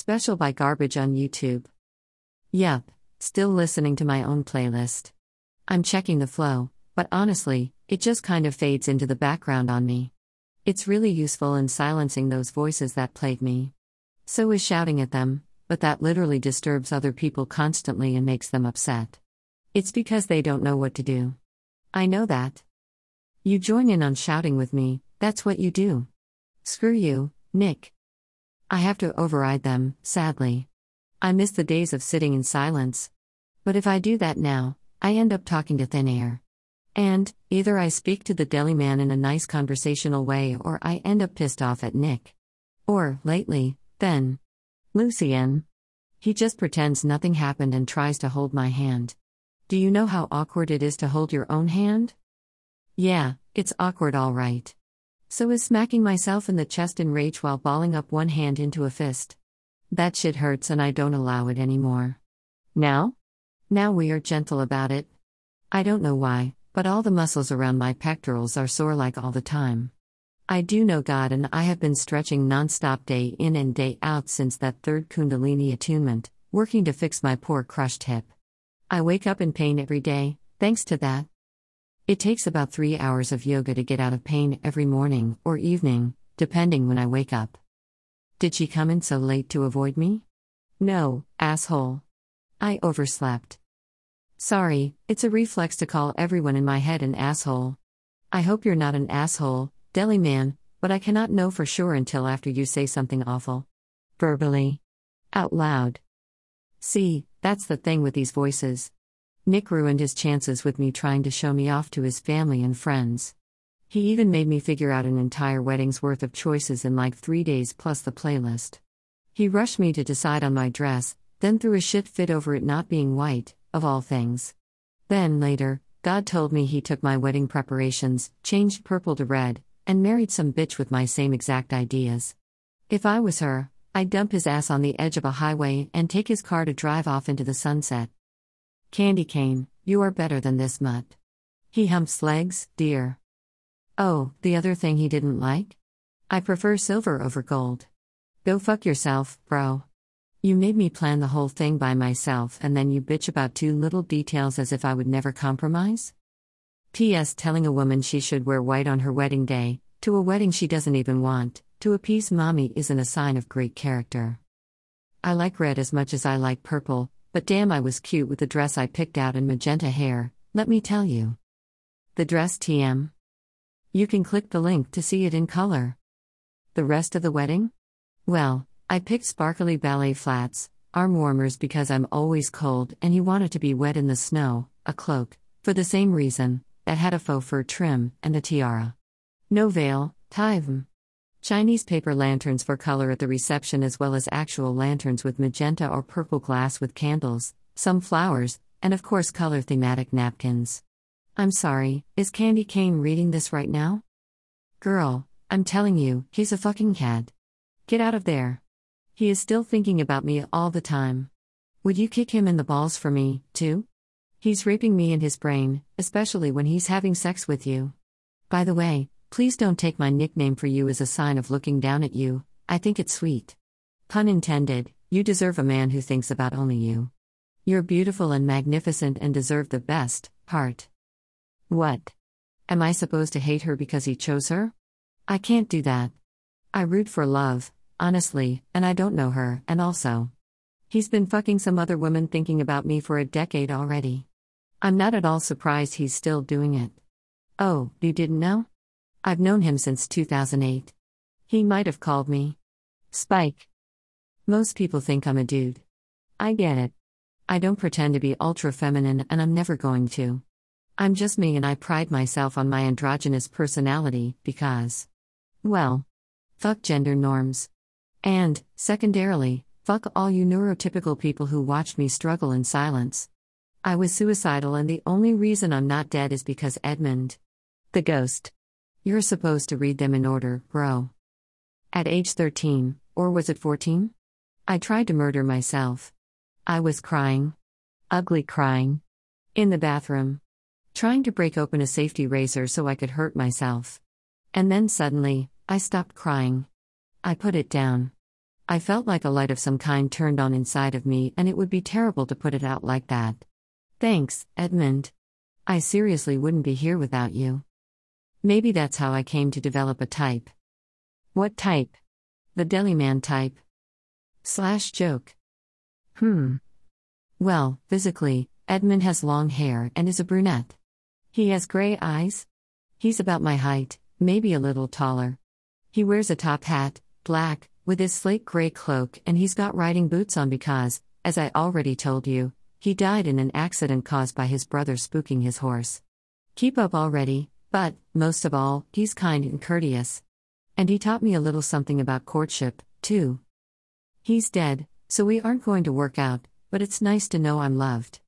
Special by Garbage on YouTube. Yep, still listening to my own playlist. I'm checking the flow, but honestly, it just kind of fades into the background on me. It's really useful in silencing those voices that plague me. So is shouting at them, but that literally disturbs other people constantly and makes them upset. It's because they don't know what to do. I know that. You join in on shouting with me, that's what you do. Screw you, Nick. I have to override them, sadly. I miss the days of sitting in silence. But if I do that now, I end up talking to thin air. And, either I speak to the deli man in a nice conversational way or I end up pissed off at Nick. Or, lately, then. Lucien. He just pretends nothing happened and tries to hold my hand. Do you know how awkward it is to hold your own hand? Yeah, it's awkward all right. So is smacking myself in the chest in rage while balling up one hand into a fist. That shit hurts and I don't allow it anymore. Now? Now we are gentle about it. I don't know why, but all the muscles around my pectorals are sore like all the time. I do know God and I have been stretching nonstop day in and day out since that third Kundalini attunement, working to fix my poor crushed hip. I wake up in pain every day, thanks to that. It takes about three hours of yoga to get out of pain every morning or evening, depending when I wake up. Did she come in so late to avoid me? No, asshole. I overslept. Sorry, it's a reflex to call everyone in my head an asshole. I hope you're not an asshole, deli man, but I cannot know for sure until after you say something awful. Verbally. Out loud. See, that's the thing with these voices. Nick ruined his chances with me trying to show me off to his family and friends. He even made me figure out an entire wedding's worth of choices in like three days plus the playlist. He rushed me to decide on my dress, then threw a shit fit over it not being white, of all things. Then, later, God told me he took my wedding preparations, changed purple to red, and married some bitch with my same exact ideas. If I was her, I'd dump his ass on the edge of a highway and take his car to drive off into the sunset. Candy cane, you are better than this mutt. He humps legs, dear. Oh, the other thing he didn't like? I prefer silver over gold. Go fuck yourself, bro. You made me plan the whole thing by myself and then you bitch about two little details as if I would never compromise? P.S. Telling a woman she should wear white on her wedding day, to a wedding she doesn't even want, to appease mommy isn't a sign of great character. I like red as much as I like purple, but damn, I was cute with the dress I picked out and magenta hair, let me tell you. The dress TM. You can click the link to see it in color. The rest of the wedding? Well, I picked sparkly ballet flats, arm warmers because I'm always cold and he wanted to be wet in the snow, a cloak, for the same reason, that had a faux fur trim, and a tiara. No veil, tivem. Chinese paper lanterns for color at the reception, as well as actual lanterns with magenta or purple glass with candles, some flowers, and of course, color thematic napkins. I'm sorry, is Candy Cane reading this right now? Girl, I'm telling you, he's a fucking cad. Get out of there. He is still thinking about me all the time. Would you kick him in the balls for me, too? He's raping me in his brain, especially when he's having sex with you. By the way, Please don't take my nickname for you as a sign of looking down at you, I think it's sweet. Pun intended, you deserve a man who thinks about only you. You're beautiful and magnificent and deserve the best, heart. What? Am I supposed to hate her because he chose her? I can't do that. I root for love, honestly, and I don't know her, and also. He's been fucking some other woman thinking about me for a decade already. I'm not at all surprised he's still doing it. Oh, you didn't know? I've known him since 2008. He might have called me Spike. Most people think I'm a dude. I get it. I don't pretend to be ultra feminine and I'm never going to. I'm just me and I pride myself on my androgynous personality because. Well. Fuck gender norms. And, secondarily, fuck all you neurotypical people who watched me struggle in silence. I was suicidal and the only reason I'm not dead is because Edmund. The ghost. You're supposed to read them in order, bro. At age 13, or was it 14? I tried to murder myself. I was crying. Ugly crying. In the bathroom. Trying to break open a safety razor so I could hurt myself. And then suddenly, I stopped crying. I put it down. I felt like a light of some kind turned on inside of me, and it would be terrible to put it out like that. Thanks, Edmund. I seriously wouldn't be here without you. Maybe that's how I came to develop a type. What type? The deliman type. Slash joke. Hmm. Well, physically, Edmund has long hair and is a brunette. He has gray eyes. He's about my height, maybe a little taller. He wears a top hat, black, with his slate gray cloak, and he's got riding boots on because, as I already told you, he died in an accident caused by his brother spooking his horse. Keep up already, but, most of all, he's kind and courteous. And he taught me a little something about courtship, too. He's dead, so we aren't going to work out, but it's nice to know I'm loved.